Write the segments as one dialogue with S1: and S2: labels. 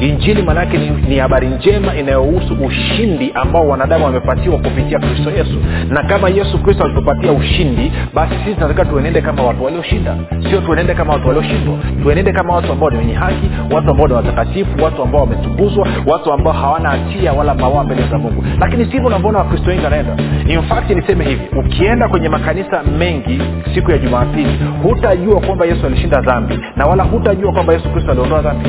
S1: injili maanaake ni, ni habari njema inayohusu ushindi ambao wanadamu wamepatiwa kupitia kristo yesu. Na kama yesu kristo alitupatia ushindi basi sisi tunataka tuenende kama watu walioshinda. Sio tuenende kama watu walioshindwa. Tuenende kama watu ambao ni wenye haki watu ambao ni watakatifu watu ambao wametukuzwa watu ambao hawana hatia wala mawaa mbele za mungu. Lakini sivyo unavyoona wakristo wengi wanaenda. Infakti niseme hivi. Ukienda kwenye makanisa mengi siku ya jumapili hutajua kwamba yesu alishinda dhambi na wala hutajua kwamba yesu kristo aliondoa dhambi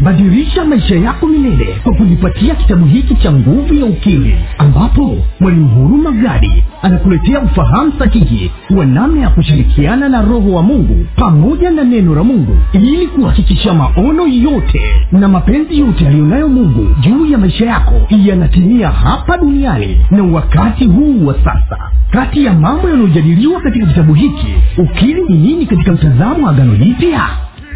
S2: badilisha maisha yako milele kwa kujipatia kitabu hiki cha nguvu ya ukimwi ambapo mwalimu huruma gadi anakuletea ufahamu sahihi wa namna ya kushirikiana na roho wa mungu pamoja na neno la mungu ili kuhakikisha maono yote na mapenzi yote yaliyonayo mungu juu ya maisha yako yanatimia hapa duniani na wakati huu wa sasa. Kati ya mambo yanayojadiliwa katika kitabu hiki ukili ni nini katika mtazamo wa agano jipya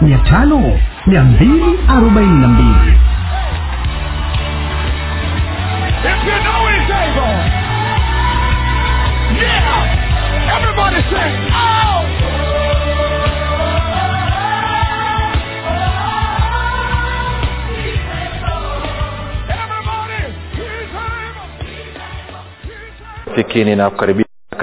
S2: mia tano mia mbili arobaini na mbili
S3: If you know he's able. Yeah. Everybody say, oh. Everybody, he's able.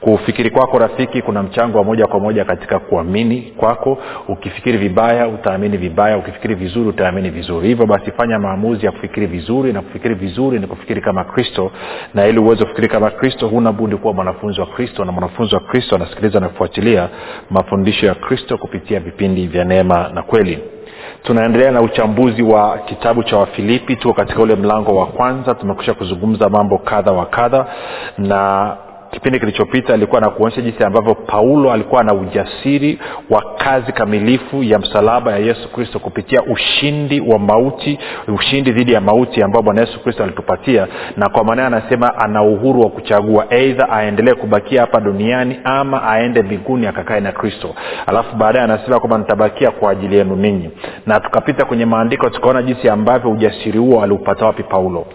S1: kufikiri kwako rafiki kuna mchango wa moja kwa moja katika kuamini kwako. Ukifikiri vibaya utaamini vibaya. Ukifikiri vizuri utaamini vizuri. Hivyo basi fanya maamuzi ya kufikiri vizuri na kufikiri vizuri ni kufikiri kama kristo. Na ili uweze kufikiri kama kristo huna budi kuwa mwanafunzi wa kristo na mwanafunzi wa kristo anasikiliza na kufuatilia mafundisho ya kristo kupitia vipindi vya neema na kweli. Tunaendelea na uchambuzi wa kitabu cha wafilipi. Tuko katika ule mlango wa kwanza. Tumekusha kuzungumza mambo kadha wa kadha. Na kipindi kilichopita alikuwa na kuonyesha jinsi ambavyo paulo alikuwa na ujasiri wa kazi kamilifu ya msalaba ya yesu kristo kupitia ushindi wa mauti ushindi dhidi ya mauti ambao bwana yesu kristo alitupatia. Na kwa maana anasema ana uhuru wa kuchagua eidha aendelee kubakia hapa duniani ama aende mbinguni akakae na kristo. Alafu baadaye anasema kwamba nitabakia kwa ajili yenu ninyi. Na tukapita kwenye maandiko tukaona jinsi ambavyo ujasiri huo aliupata wapi paulo.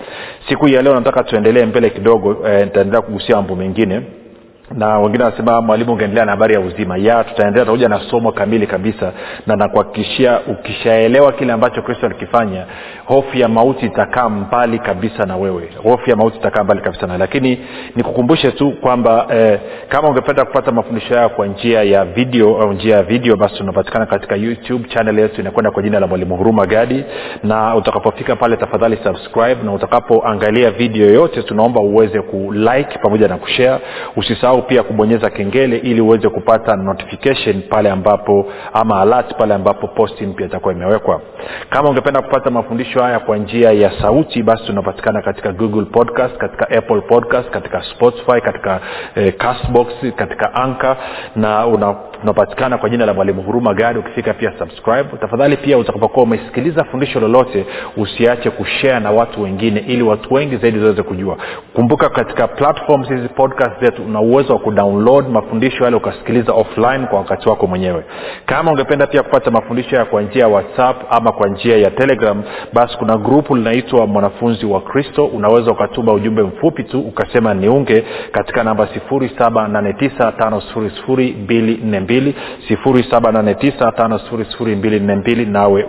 S1: Siku hii ya leo nataka tuendelee mbele kidogo eh, nitaendelea kugusia mambo mengine Yeah. Na wengine wanasema mwalimu ungeendelea na habari ya uzima. Ya tutaendelea tutakuja na somo kamili kabisa na nakuhakikishia ukishaelewa kile ambacho kristo alikifanya hofu ya mauti itakaa mbali kabisa na wewe. Hofu ya mauti itakaa mbali kabisa na lakini nikukumbushe tu kwamba eh, kama ungependa kupata mafundisho hayo kwa njia ya video au njia ya video basi tunapatikana katika youtube channel yetu inakwenda kwa jina la mwalimu huruma gadi. Na utakapofika pale tafadhali subscribe na utakapoangalia video yoyote tunaomba uweze kulike pamoja na kushare. Usisahau pia kubonyeza kengele ili uweze kupata notification pale ambapo ama alert pale ambapo posti mpya itakuwa imewekwa. Kama ungependa kupata mafundisho haya kwa njia ya sauti basi tunapatikana katika google podcast katika apple podcast katika spotify katika eh, castbox katika anka na una tunapatikana kwa jina la mwalimu huruma gadi. Ukifika pia subscribe. Tafadhali pia utakapokuwa umesikiliza fundisho lolote usiache kushare na watu wengine ili watu wengi zaidi waweze kujua. Kumbuka katika platforms hizi podcast zetu una wa kudownload mafundisho yale ukasikiliza offline kwa wakati wako mwenyewe. Kama ungependa pia kupata mafundisho ya kwa njia ya whatsapp ama kwa njia ya telegram basi kuna grupu linaitwa mwanafunzi wa kristo. Unaweza ukatuma ujumbe mfupi tu ukasema niunge katika namba 7895242 7895242 nawe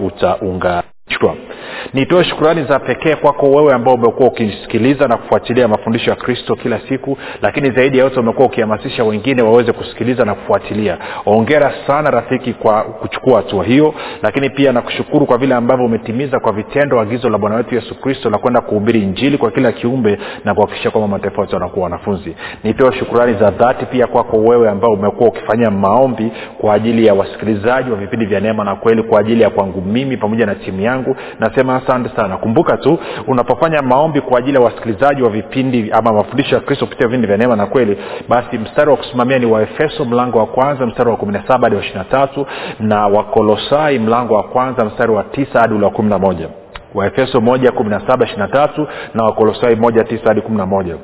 S1: utaunganishwa nitoe shukurani za pekee kwako wewe ambao umekuwa ukisikiliza na kufuatilia mafundisho ya kristo kila siku lakini zaidi ya yote umekuwa ukihamasisha wengine waweze kusikiliza na kufuatilia. Ongera sana rafiki kwa kuchukua hatua hiyo lakini pia nakushukuru kwa vile ambavyo umetimiza kwa vitendo agizo la bwana wetu yesu kristo la kwenda kuhubiri injili kwa kila kiumbe na kuhakikisha kwamba mataifa yote wanakuwa wanafunzi. Nitoe shukurani za dhati pia kwako wewe ambao umekuwa ukifanya maombi kwa ajili ya wasikilizaji wa vipindi vya neema na kweli kwa ajili ya kwangu mimi pamoja na timu yangu nasema asante sana. Kumbuka tu unapofanya maombi kwa ajili ya wasikilizaji wa vipindi ama mafundisho ya kristo kupitia vipindi vya neema na kweli basi mstari wa kusimamia ni waefeso mlango wa kwanza mstari wa kumi na saba hadi wa ishiri na tatu na wakolosai mlango wa kwanza mstari wa tisa hadi ule wa kumi na moja. Waefeso moja kumi na saba ishiri na tatu na wakolosai moja tisa hadi kumi na moja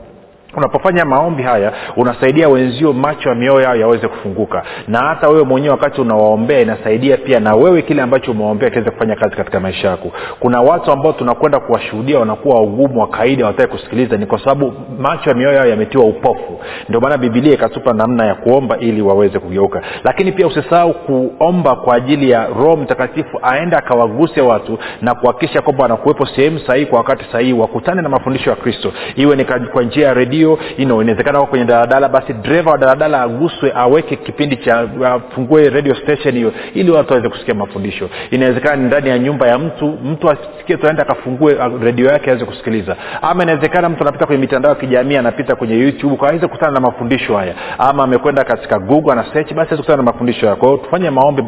S1: unapofanya maombi haya unasaidia wenzio macho ya mioyo yao yaweze kufunguka. Na hata wewe mwenyewe wakati unawaombea inasaidia pia na wewe kile ambacho umewaombea kiweze kufanya kazi katika maisha yako. Kuna watu ambao tunakwenda kuwashuhudia wanakuwa wagumu wa kaida wataki kusikiliza. Ni kwa sababu macho ya mioyo yao yametiwa upofu. Ndio maana bibilia ikatupa namna ya kuomba ili waweze kugeuka. Lakini pia usisahau kuomba kwa ajili ya roho mtakatifu aende akawaguse watu na kuhakikisha kwamba wanakuwepo sehemu sahihi kwa wakati sahihi. Wakutane na mafundisho ya kristo. Iwe ni kwa njia ya redio you know, inawezekana wako kwenye daladala basi dreva wa daladala aguswe aweke kipindi cha afungue radio station hiyo ili watu waweze kusikia mafundisho. Inawezekana ni ndani ya nyumba ya mtu mtu asikie tuaende akafungue redio yake aweze kusikiliza. Ama inawezekana mtu anapita kwenye mitandao ya kijamii anapita kwenye youtube kwa aweze kukutana na mafundisho haya. Ama amekwenda katika google ana search basi kukutana na mafundisho haya. Kwa hiyo tufanye maombi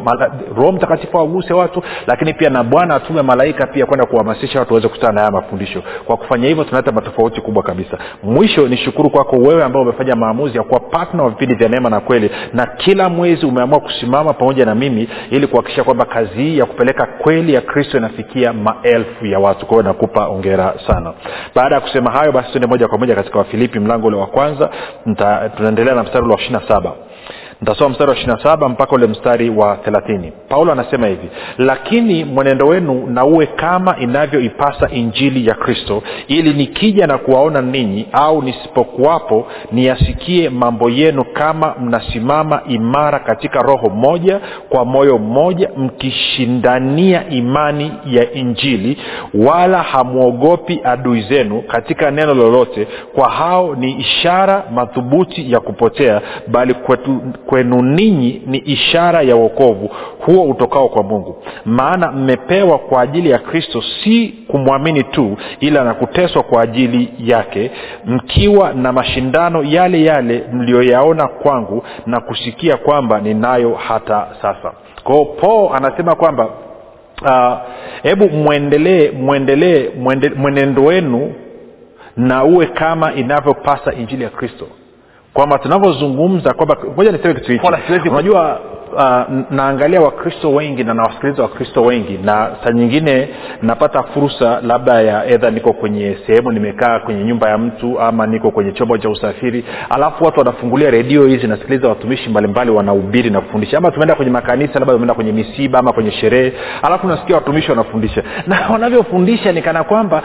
S1: roho mtakatifu awaguse watu lakini pia na bwana atume malaika pia kwenda kuhamasisha watu waweze kukutana na haya mafundisho. Kwa kufanya hivyo tunaleta matofauti kubwa kabisa. Mwisho ni shukuru kwako wewe ambao umefanya maamuzi ya kuwa patna wa vipindi vya neema na kweli. Na kila mwezi umeamua kusimama pamoja na mimi ili kuhakikisha kwamba kazi hii ya kupeleka kweli ya kristo inafikia maelfu ya watu. Kwa hiyo nakupa ongera sana. Baada ya kusema hayo basi tuende moja kwa moja katika wafilipi mlango ule wa kwanza. Tunaendelea na mstari ule wa ishiri na saba ntasoma mstari wa ishirina saba mpaka ule mstari wa thelathini. Paulo anasema hivi lakini mwenendo wenu na uwe kama inavyoipasa injili ya kristo ili nikija na kuwaona ninyi au nisipokuwapo niyasikie mambo yenu kama mnasimama imara katika roho moja kwa moyo mmoja mkishindania imani ya injili wala hamwogopi adui zenu katika neno lolote kwa hao ni ishara madhubuti ya kupotea bali kwetu, kwenu ninyi ni ishara ya uokovu huo utokao kwa mungu. Maana mmepewa kwa ajili ya kristo si kumwamini tu ila na kuteswa kwa ajili yake mkiwa na mashindano yale yale mliyoyaona kwangu na kusikia kwamba ninayo hata sasa. Kwao paul anasema kwamba hebu uh, mwendelee mwendelee mwende, mwenendo wenu na uwe kama inavyopasa injili ya kristo kwamba tunavyozungumza kwamba moja niseme kitu hichi. Unajua uh, naangalia wakristo wengi na nawasikiliza wakristo wengi. Na saa nyingine napata fursa labda ya edha niko kwenye sehemu nimekaa kwenye nyumba ya mtu ama niko kwenye chombo cha usafiri alafu watu wanafungulia redio hizi nasikiliza watumishi mbalimbali wanahubiri na kufundisha. Ama tumeenda kwenye makanisa labda tumeenda kwenye misiba ama kwenye sherehe alafu nasikia watumishi wanafundisha. Na wanavyofundisha ni kwamba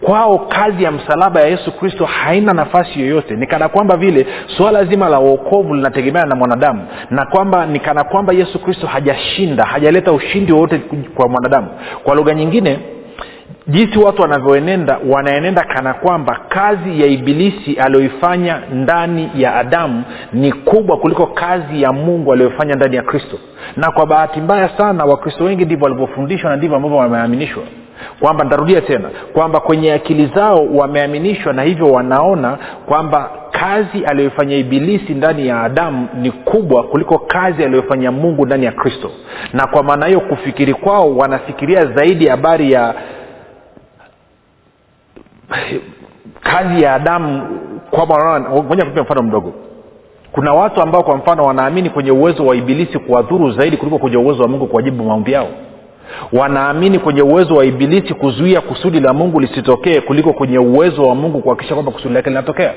S1: kwao kazi ya msalaba ya yesu kristo haina nafasi yoyote. Ni kwamba vile suala zima la uokovu linategemeana na mwanadamu. Na kwamba ni kana kwamba yesu kristo hajashinda hajaleta ushindi wowote kwa mwanadamu. Kwa lugha nyingine jinsi watu wanavyoenenda wanaenenda kana kwamba kazi ya ibilisi aliyoifanya ndani ya adamu ni kubwa kuliko kazi ya mungu aliyofanya ndani ya kristo. Na kwa bahati mbaya sana wakristo wengi ndivyo walivyofundishwa na ndivyo ambavyo wameaminishwa kwamba ntarudia tena kwamba kwenye akili zao wameaminishwa na hivyo wanaona kwamba kazi aliyoifanya ibilisi ndani ya adamu ni kubwa kuliko kazi aliyofanya mungu ndani ya kristo. Na kwa maana hiyo kufikiri kwao wanafikiria zaidi habari ya kazi ya adamu kwamba mfano mdogo. Kuna watu ambao kwa mfano wanaamini kwenye uwezo wa ibilisi kuwadhuru zaidi kuliko kwenye uwezo wa mungu kuwajibu maombi yao wanaamini kwenye uwezo wa ibilisi kuzuia kusudi la mungu lisitokee kuliko kwenye uwezo wa mungu kuhakikisha kwamba kusudi lake linatokea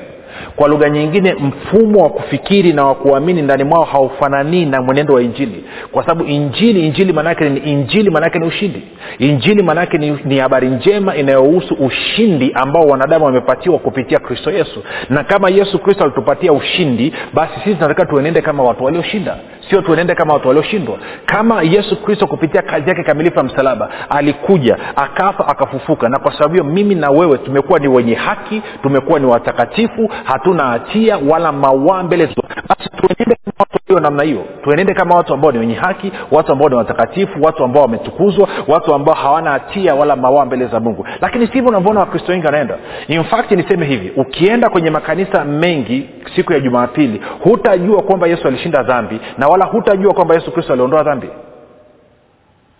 S1: kwa lugha nyingine mfumo wa kufikiri na wa kuamini ndani mwao haufananii na mwenendo wa injili. Kwa sababu injili injili maanaake ni injili maanaake ni ushindi. Injili maanaake ni, ni habari njema inayohusu ushindi ambao wanadamu wamepatiwa kupitia kristo yesu. Na kama yesu kristo alitupatia ushindi basi sisi tunataka tuenende kama watu walioshinda. Sio tuenende kama watu walioshindwa. Kama yesu kristo kupitia kazi yake kamilifu ya msalaba alikuja akafa akafufuka na kwa sababu hiyo mimi na wewe tumekuwa ni wenye haki tumekuwa ni watakatifu hatuna hatia wala mawaa mbele basi tuenende kama watu walio namna hiyo. Tuenende kama watu ambao ni wenye haki watu ambao ni watakatifu watu ambao wametukuzwa watu ambao hawana hatia wala mawaa mbele za mungu. Lakini sivyo unavyoona wakristo wengi wanaenda. In fact niseme hivi ukienda kwenye makanisa mengi siku ya jumapili hutajua kwamba yesu alishinda dhambi na wala hutajua kwamba yesu kristo aliondoa dhambi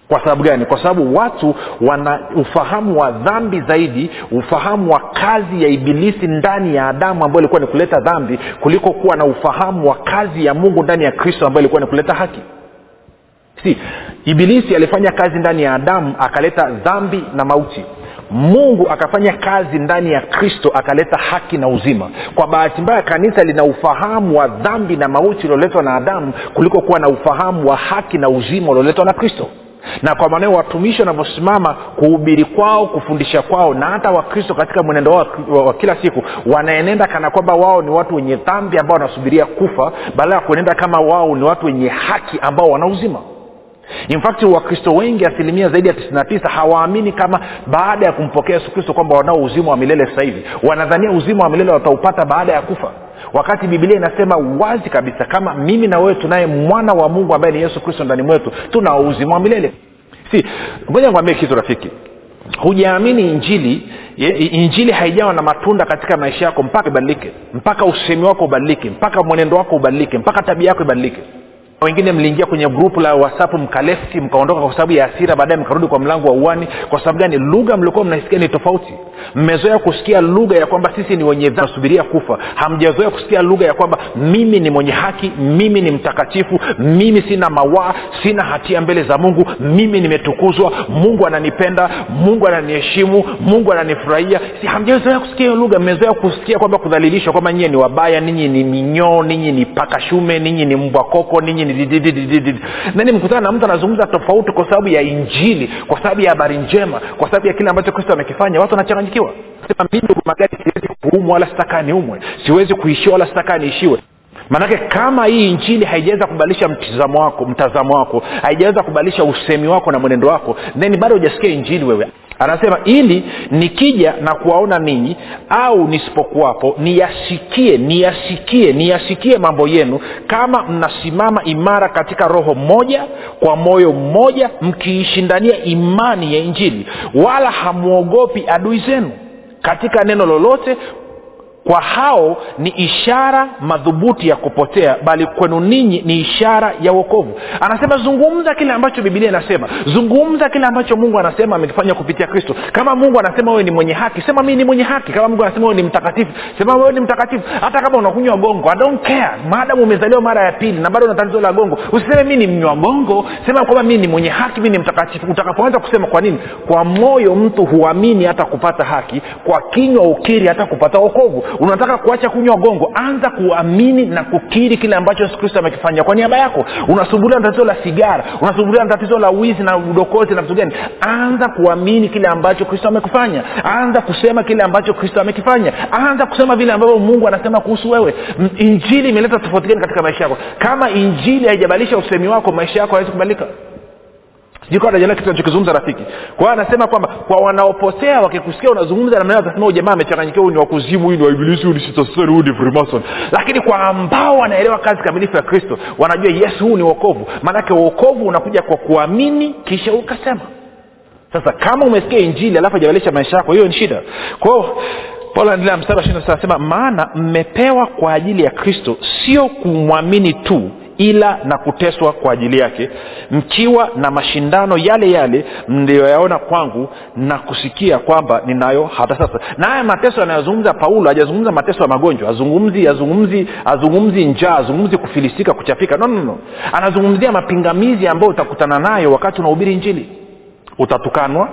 S1: kwa sababu gani? Kwa sababu watu wana ufahamu wa dhambi zaidi ufahamu wa kazi ya ibilisi ndani ya adamu ambayo ilikuwa ni kuleta dhambi kuliko kuwa na ufahamu wa kazi ya mungu ndani ya kristo ambayo ilikuwa ni kuleta haki. Si ibilisi alifanya kazi ndani ya adamu akaleta dhambi na mauti. Mungu akafanya kazi ndani ya kristo akaleta haki na uzima. Kwa bahati mbaya kanisa lina ufahamu wa dhambi na mauti ulioletwa na adamu kuliko kuwa na ufahamu wa haki na uzima ulioletwa na kristo na kwa maanao watumishi wanavyosimama kuhubiri kwao kufundisha kwao na hata wakristo katika mwenendo wao wa, kila siku wanaenenda kana kwamba wao ni watu wenye dhambi ambao wanasubiria kufa badala ya kuenenda kama wao ni watu wenye haki ambao wana uzima. In fact wakristo wengi asilimia zaidi ya 99 hawaamini kama baada ya kumpokea yesu kristo kwamba wanao uzima wa milele sasa hivi. Wanadhania uzima wa milele wataupata baada ya kufa wakati bibilia inasema wazi kabisa kama mimi na wewe tunaye mwana wa mungu ambaye ni yesu kristo ndani mwetu tuna uzima wa milele. Si moja nikwambie kitu rafiki. Hujaamini injili injili haijawa na matunda katika maisha yako mpaka ibadilike. Mpaka usemi wako ubadilike mpaka mwenendo wako ubadilike mpaka tabia yako ibadilike wengine mliingia kwenye grupu la whatsapp mkalefti mkaondoka kwa sababu ya asira baadaye mkarudi kwa mlango wa uani kwa sababu gani? Lugha mliokuwa mnaisikia ni tofauti. Mmezoea kusikia lugha ya kwamba sisi ni wenye nasubiria kufa. Hamjazoea kusikia lugha ya kwamba mimi ni mwenye haki mimi ni mtakatifu mimi sina mawaa sina hatia mbele za mungu mimi nimetukuzwa mungu ananipenda mungu ananiheshimu mungu ananifurahia. Si hamjazoea kusikia hiyo lugha? Mmezoea kusikia kwamba kudhalilishwa kwamba nyie ni wabaya ninyi ni minyoo ninyi ni pakashume ninyi ni mbwa koko ninyi ni didididididi nani mkutana na mtu anazungumza tofauti kwa sababu ya injili kwa sababu ya habari njema kwa sababu ya kile ambacho kristo amekifanya. Watu wanachanganyikiwa. Sema mimi magari siwezi kuumwa wala sitakaa niumwe siwezi kuishiwa wala sitakaa niishiwe maanake kama hii injili haijaweza kubadilisha mtizamo wako mtazamo wako haijaweza kubadilisha usemi wako na mwenendo wako then bado hujasikia injili wewe anasema ili nikija na kuwaona ninyi au nisipokuwapo niyasikie niyasikie niyasikie mambo yenu kama mnasimama imara katika roho moja kwa moyo mmoja mkiishindania imani ya injili wala hamwogopi adui zenu katika neno lolote kwa hao ni ishara madhubuti ya kupotea bali kwenu ninyi ni ishara ya uokovu anasema zungumza kile ambacho bibilia inasema. Zungumza kile ambacho mungu anasema amekifanya kupitia kristo. Kama mungu anasema wewe ni mwenye haki sema mii ni mwenye haki. Kama mungu anasema wewe ni mtakatifu sema wewe ni mtakatifu. Hata kama unakunywa gongo I don't care. Maadamu umezaliwa mara ya pili na bado una tatizo la gongo usiseme mi ni mnywa gongo sema kwamba mi ni mwenye haki mi ni mtakatifu. Utakapoanza kusema kwa nini? Kwa moyo mtu huamini hata kupata haki kwa kinywa ukiri hata kupata okovu unataka kuacha kunywa gongo anza kuamini na kukiri kile ambacho yesu kristo amekifanya. Kwa niaba yako unasumbuliwa na tatizo la sigara unasumbuliwa na tatizo la wizi na udokozi na vitu gani? Anza kuamini kile ambacho kristo amekifanya anza kusema kile ambacho kristo amekifanya. Anza kusema vile ambavyo mungu anasema kuhusu wewe. Injili imeleta tofauti gani katika maisha yako? Kama injili haijabadilisha usemi wako maisha yako hawezi kubadilika sijui kawa nachokizungumza rafiki. Kwa anasema kwamba kwa wanaoposea wakikusikia unazungumza namna watasema jamaa amechanganyikiwa huyu ni wakuzimu huyu ni waibilisi ni sitasari huyu ni frimason lakini kwa ambao wanaelewa kazi kamilifu ya kristo wanajua yesu huu ni uokovu maanake uokovu unakuja kwa kuamini kisha ukasema. Sasa kama umesikia injili alafu ajabadilisha maisha yako hiyo ni shida. Kwao paulo anaendelea mstari wa anasema maana mmepewa kwa ajili ya kristo sio kumwamini tu ila na kuteswa kwa ajili yake mkiwa na mashindano yale yale mliyoyaona kwangu na kusikia kwamba ninayo hata sasa. Na haya mateso yanayozungumza paulo hajazungumza mateso ya magonjwa azungumzi azungumzi azungumzi njaa azungumzi kufilisika kuchapika. No, no, no. anazungumzia mapingamizi ambayo utakutana nayo wakati unahubiri njili utatukanwa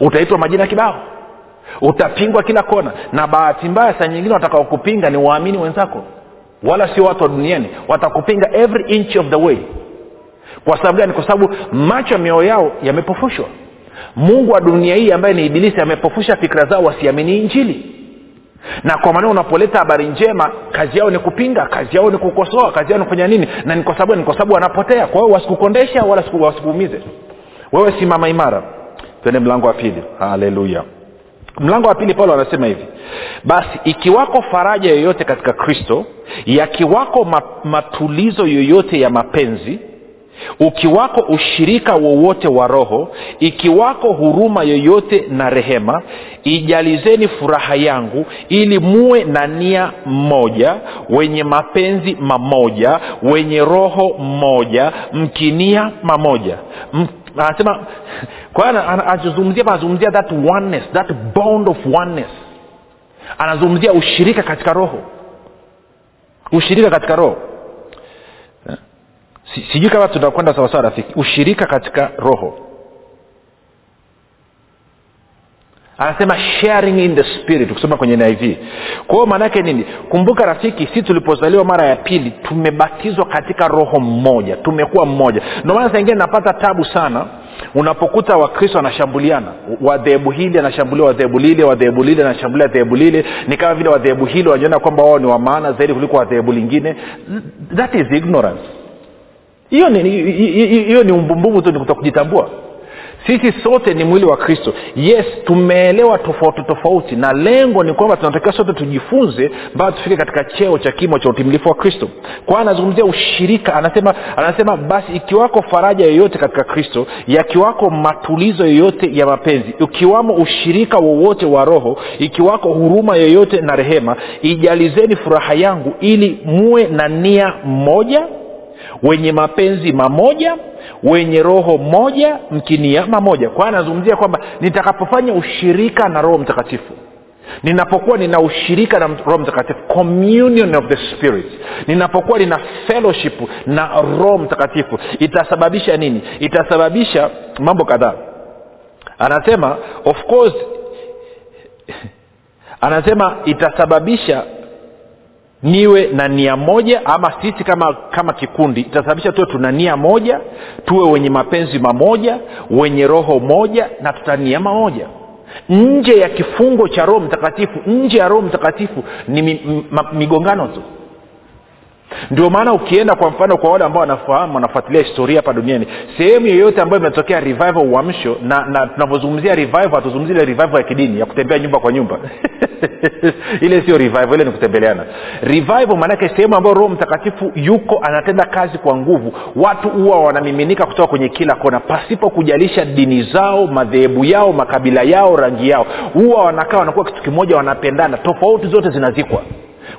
S1: utaitwa majina kibao utapingwa kila kona na bahati mbaya saa nyingine watakaokupinga ni waamini wenzako wala sio watu wa duniani. Watakupinga every inch of the way. Kwa sababu gani? Kwa sababu macho ya mioyo yao yamepofushwa. Mungu wa dunia hii ambaye ni ibilisi amepofusha fikira zao wasiamini injili. Na kwa maneo unapoleta habari njema kazi yao ni kupinga kazi yao ni kukosoa kazi yao ni kufanya nini? Na ni kwa sababu ni kwa sababu wanapotea. Kwa hiyo wasikukondesha wala wasikuumize. Wewe simama imara. Twende mlango wa pili. Haleluya mlango wa pili paulo anasema hivi basi ikiwako faraja yoyote katika kristo yakiwako matulizo yoyote ya mapenzi ukiwako ushirika wowote wa roho ikiwako huruma yoyote na rehema ijalizeni furaha yangu ili muwe na nia mmoja wenye mapenzi mamoja wenye roho mmoja mkinia mamoja M- anasema kwa anazungumzia that oneness that bond of oneness. Anazungumzia ushirika katika roho. Ushirika katika roho. Si- sijui kama tunakwenda sawasawa rafiki. Ushirika katika roho anasema sharing in the spirit ukisoma kwenye niv kwa hiyo maanaake nini? Kumbuka rafiki si tulipozaliwa mara ya pili tumebatizwa katika roho mmoja tumekuwa mmoja. Ndio maana saingine napata tabu sana unapokuta wakristo wanashambuliana. Wadhehebu hili anashambulia wadhehebu lile wadhehebu lile anashambulia dhehebu lile. Ni kama vile wadhehebu hili wanajiona kwamba wao ni wamaana zaidi kuliko wadhehebu lingine. That is ignorance. Hiyo ni hiyo ni umbumbumbu tu ni kuto kujitambua sisi sote ni mwili wa kristo. Yes tumeelewa tofauti tofauti na lengo ni kwamba tunatakiwa sote tujifunze mpaka tufike katika cheo cha kimo cha utimilifu wa kristo. Kwa anazungumzia ushirika anasema anasema basi ikiwako faraja yoyote katika kristo yakiwako matulizo yoyote ya mapenzi ukiwamo ushirika wowote wa roho ikiwako huruma yoyote na rehema ijalizeni furaha yangu ili muwe na nia moja wenye mapenzi mamoja wenye roho moja mkiniama moja. Kwa anazungumzia kwamba nitakapofanya ushirika na roho mtakatifu ninapokuwa nina ushirika na roho mtakatifu communion of the spirit ninapokuwa nina fellowship na roho mtakatifu itasababisha nini? Itasababisha mambo kadhaa. Anasema of course anasema itasababisha niwe na nia moja ama sisi kama kama kikundi itasababisha tuwe tuna nia moja tuwe wenye mapenzi mamoja wenye roho moja na tutania mamoja. Nje ya kifungo cha roho mtakatifu nje ya roho mtakatifu ni migongano tu ndio maana ukienda kwa mfano kwa wale ambao wanafahamu wanafuatilia historia hapa duniani sehemu yoyote ambayo imetokea revival uamsho na, na tunavyozungumzia revival hatuzungumzi ile revival ya kidini ya kutembea nyumba kwa nyumba. Ile sio revival ile ni kutembeleana. Revival maanake sehemu ambayo roho mtakatifu yuko anatenda kazi kwa nguvu. Watu huwa wanamiminika kutoka kwenye kila kona pasipo kujalisha dini zao madhehebu yao makabila yao rangi yao. Huwa wanakaa wanakuwa kitu kimoja wanapendana. Tofauti zote zinazikwa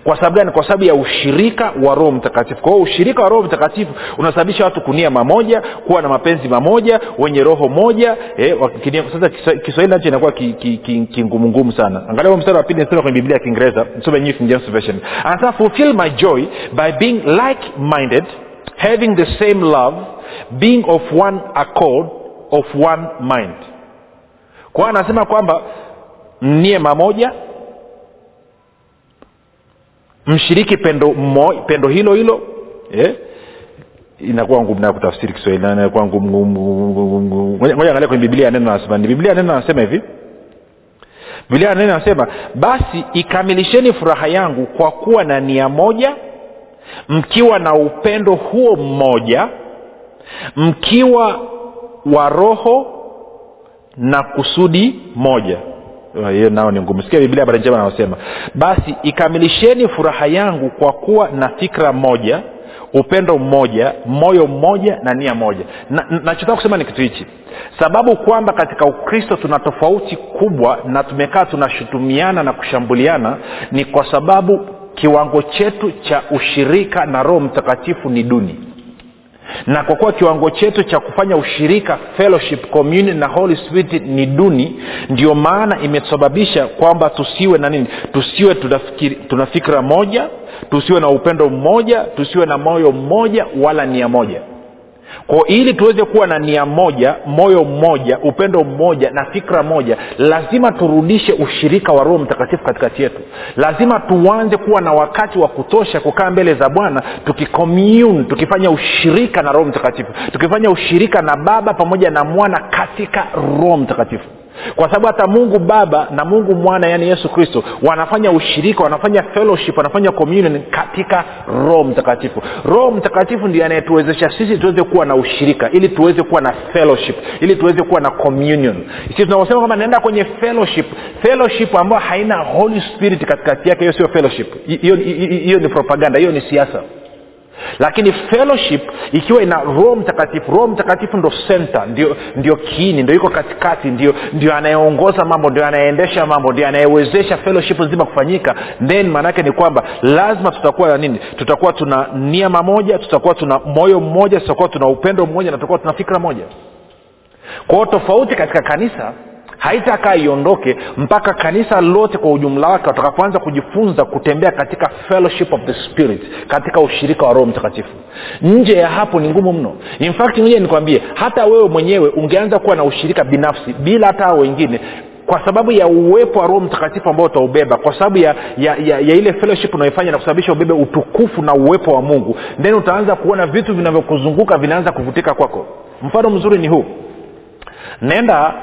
S1: kwa sababu gani? Kwa sababu ya ushirika wa roho mtakatifu. Kwa hiyo ushirika wa roho mtakatifu unasababisha watu kunia mamoja kuwa na mapenzi mamoja wenye roho moja eh, sasa kiswahili nacho inakuwa kingumungumu ki, ki, ki sana. Angalia mstari wa pili nasema kwenye biblia ya kiingereza. Anasema fulfill my joy by being like minded having the same love being of one accord of one mind. Kwa anasema kwamba mnie mamoja mshiriki pendo, mo, pendo hilo hilo eh? inakuwa ngumu nayo kutafsiri kiswahili inakuwa ngoja angalia kwenye biblia neno anasema ni biblia neno anasema hivi. Biblia neno anasema basi ikamilisheni furaha yangu kwa kuwa na nia moja mkiwa na upendo huo mmoja mkiwa wa roho na kusudi moja hiyo nao ni ngumu. Sikia biblia habari njema anaosema basi ikamilisheni furaha yangu kwa kuwa na fikra moja upendo mmoja moyo mmoja na nia moja. Nachotaka na kusema ni kitu hichi. Sababu kwamba katika ukristo tuna tofauti kubwa na tumekaa tunashutumiana na kushambuliana ni kwa sababu kiwango chetu cha ushirika na roho mtakatifu ni duni na kwa kuwa kiwango chetu cha kufanya ushirika fellowship communion na holy spirit ni duni ndio maana imesababisha kwamba tusiwe na nini? Tusiwe tuna fikira moja tusiwe na upendo mmoja tusiwe na moyo mmoja wala nia moja kwa ili tuweze kuwa na nia moja moyo mmoja upendo mmoja na fikra moja lazima turudishe ushirika wa roho mtakatifu katikati yetu. Lazima tuanze kuwa na wakati wa kutosha kukaa mbele za bwana tukicommune tukifanya ushirika na roho mtakatifu tukifanya ushirika na baba pamoja na mwana katika roho mtakatifu kwa sababu hata mungu baba na mungu mwana yaani yesu kristo wanafanya ushirika wanafanya fellowship wanafanya communion katika roho mtakatifu. Roho mtakatifu ndio anayetuwezesha sisi tuweze kuwa na ushirika ili tuweze kuwa na fellowship ili tuweze kuwa na communion. Sisi tunaposema kwamba naenda kwenye fellowship fellowship ambayo haina holy spirit katikati yake hiyo sio fellowship. Hiyo ni propaganda hiyo ni siasa lakini fellowship ikiwa ina roho mtakatifu roho mtakatifu ndo center ndio, ndio kiini ndio iko katikati ndio, ndio anayeongoza mambo ndio anayeendesha mambo ndio anayewezesha fellowship nzima kufanyika then maanaake ni kwamba lazima tutakuwa na nini? Tutakuwa tuna nia mamoja tutakuwa tuna moyo mmoja tutakuwa tuna upendo mmoja na tutakuwa tuna fikra moja. Kwa hiyo tofauti katika kanisa haitakaa iondoke mpaka kanisa lote kwa ujumla wake watakapoanza kujifunza kutembea katika fellowship of the spirit katika ushirika wa roho mtakatifu. Nje ya hapo ni ngumu mno. In fact ngoja nikwambie hata wewe mwenyewe ungeanza kuwa na ushirika binafsi bila hata wengine kwa sababu ya uwepo wa roho mtakatifu ambao utaubeba kwa sababu ya, ya, ya, ya ile fellowship unaoifanya na kusababisha ubebe utukufu na uwepo wa mungu. Then utaanza kuona vitu vinavyokuzunguka vinaanza kuvutika kwako. Mfano mzuri ni huu. Nenda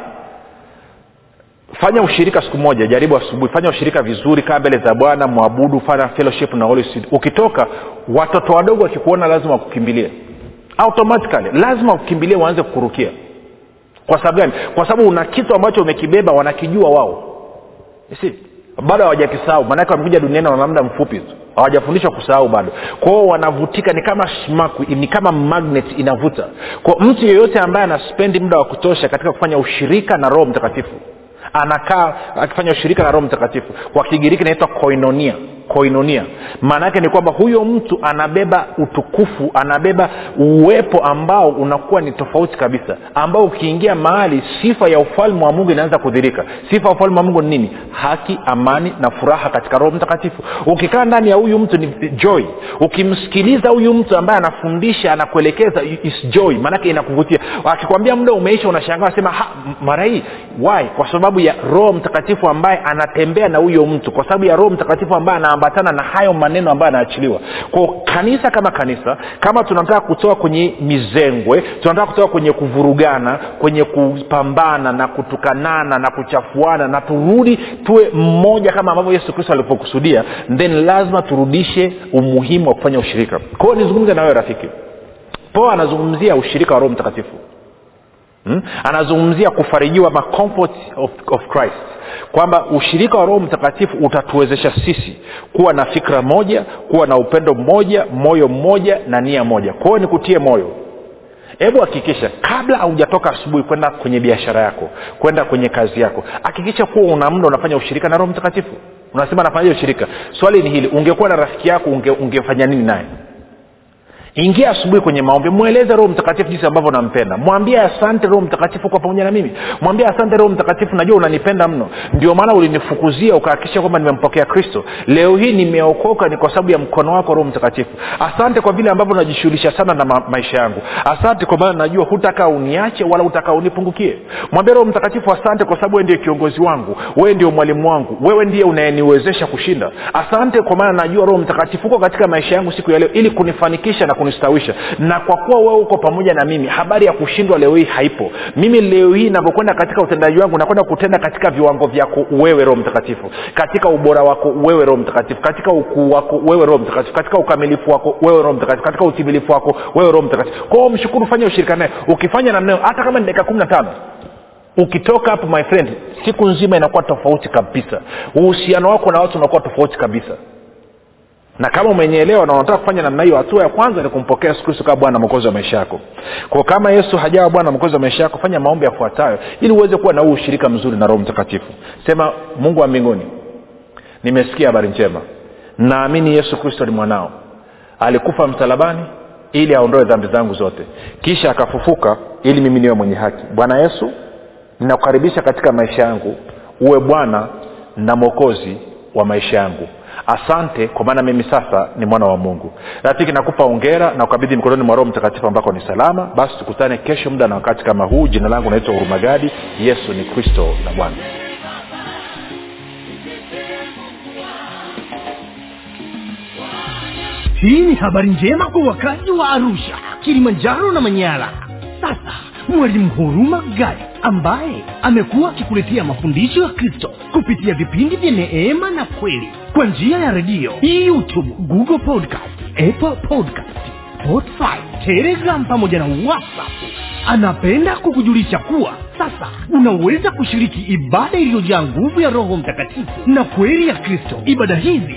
S1: fanya ushirika siku moja jaribu asubuhi. Fanya ushirika vizuri kaa mbele za bwana mwabudu fanya fellowship na Holy Spirit. ukitoka watoto wadogo wakikuona lazima wakukimbilie. Automatically lazima wakukimbilie waanze kukurukia. Kwa sababu gani? Kwa sababu una kitu ambacho umekibeba wanakijua wao. Si bado hawajakisahau. Maanake wamekuja duniani wana muda mfupi tu. Hawajafundishwa kusahau bado. Kwao wanavutika ni kama shmaku ni kama magnet inavuta. Kwa mtu yeyote ambaye anaspendi muda wa kutosha katika kufanya ushirika na roho mtakatifu anakaa akifanya ushirika na roho mtakatifu. Kwa kigiriki inaitwa koinonia koinonia. Maana yake ni kwamba huyo mtu anabeba utukufu anabeba uwepo ambao unakuwa ni tofauti kabisa ambao ukiingia mahali sifa ya ufalme wa mungu inaanza kudhirika. Sifa ya ufalme wa mungu ni nini? Haki amani na furaha katika roho mtakatifu. Ukikaa ndani ya huyu mtu ni joy. Ukimsikiliza huyu mtu ambaye anafundisha anakuelekeza is joy. Maanake inakuvutia. Akikwambia muda umeisha unashangaa unasema mara hii? Why? Kwa sababu ya roho mtakatifu ambaye anatembea na huyo mtu. Kwa sababu ya roho mtakatifu ambaye anaambatana na hayo maneno ambayo yanaachiliwa. Kwao kanisa kama kanisa kama tunataka kutoka kwenye mizengwe tunataka kutoka kwenye kuvurugana kwenye kupambana na kutukanana na kuchafuana na turudi tuwe mmoja kama ambavyo yesu kristo alivyokusudia then lazima turudishe umuhimu wa kufanya ushirika. Kwao nizungumze na wewe rafiki. Paul anazungumzia ushirika wa roho mtakatifu hmm? anazungumzia kufarijiwa macomfort of, of christ. Kwamba ushirika wa roho mtakatifu utatuwezesha sisi kuwa na fikra moja kuwa na upendo mmoja moyo mmoja na nia moja. Kwa hiyo nikutie moyo. Hebu hakikisha kabla haujatoka asubuhi kwenda kwenye biashara yako kwenda kwenye kazi yako hakikisha kuwa una muda unafanya ushirika na roho mtakatifu. Unasema nafanyaje ushirika swali ni hili ungekuwa na rafiki yako unge, ungefanya nini naye ingia asubuhi kwenye maombi mweleze roho mtakatifu jinsi ambavyo nampenda mwambie asante roho mtakatifu kwa pamoja na mimi. Mwambie asante roho mtakatifu najua unanipenda mno. Ndio maana ulinifukuzia ukahakikisha kwamba nimempokea kristo. Leo hii nimeokoka ni kwa sababu ya mkono wako roho mtakatifu. Asante kwa vile ambavyo najishughulisha sana na ma- maisha yangu. Asante kwa maana najua hutaka uniache wala hutaka unipungukie. Mwambie roho mtakatifu asante kwa sababu wee ndio kiongozi wangu. Wewe ndio mwalimu wangu. Wewe ndiye unayeniwezesha kushinda. Asante kwa maana najua roho mtakatifu huko katika maisha yangu siku ya leo ili kunifanikisha na kunistawisha. Na kwa kuwa wewe uko pamoja na mimi habari ya kushindwa leo hii haipo. Mimi leo hii navyokwenda katika utendaji wangu nakwenda kutenda katika viwango vyako wewe roho mtakatifu. Katika ubora wako wewe roho mtakatifu. Katika ukuu wako wewe roho mtakatifu. Katika ukamilifu wako wewe roho mtakatifu. Katika utimilifu wako wewe roho mtakatifu. Kwao mshukuru fanya ushirika naye ukifanya namnao hata kama ni dakika kumi na tano ukitoka hapo my friend siku nzima inakuwa tofauti kabisa. Uhusiano wako na watu unakuwa tofauti kabisa na kama umenyeelewa na unataka kufanya namna hiyo hatua ya kwanza ni kumpokea yesu kristo kama bwana mwokozi wa maisha yako. Kwa kama yesu hajawa bwana mwokozi wa maisha yako fanya maombi yafuatayo ili uweze kuwa na huu ushirika mzuri na roho mtakatifu. Sema mungu wa mbinguni nimesikia habari njema. Naamini yesu kristo ni mwanao. Alikufa msalabani ili aondoe dhambi zangu zote. Kisha akafufuka ili mimi niwe mwenye haki. Bwana yesu ninakukaribisha katika maisha yangu uwe bwana na mwokozi wa maisha yangu asante kwa maana mimi sasa ni mwana wa mungu. Rafiki nakupa ongera na ukabidhi mikononi mwa roho mtakatifu ambako ni salama. Basi tukutane kesho muda na wakati kama huu. Jina langu naitwa hurumagadi yesu ni kristo na bwana.
S2: Hii ni habari njema kwa wakazi wa arusha kilimanjaro na manyara. Sasa mwalimu huruma gadi ambaye amekuwa akikuletea mafundisho ya kristo kupitia vipindi vya neema na kweli kwa njia ya redio youtube google podcast apple podcast spotify telegram pamoja na whatsapp anapenda kukujulisha kuwa sasa unaweza kushiriki ibada iliyojaa nguvu ya roho mtakatifu na kweli ya kristo. Ibada hizi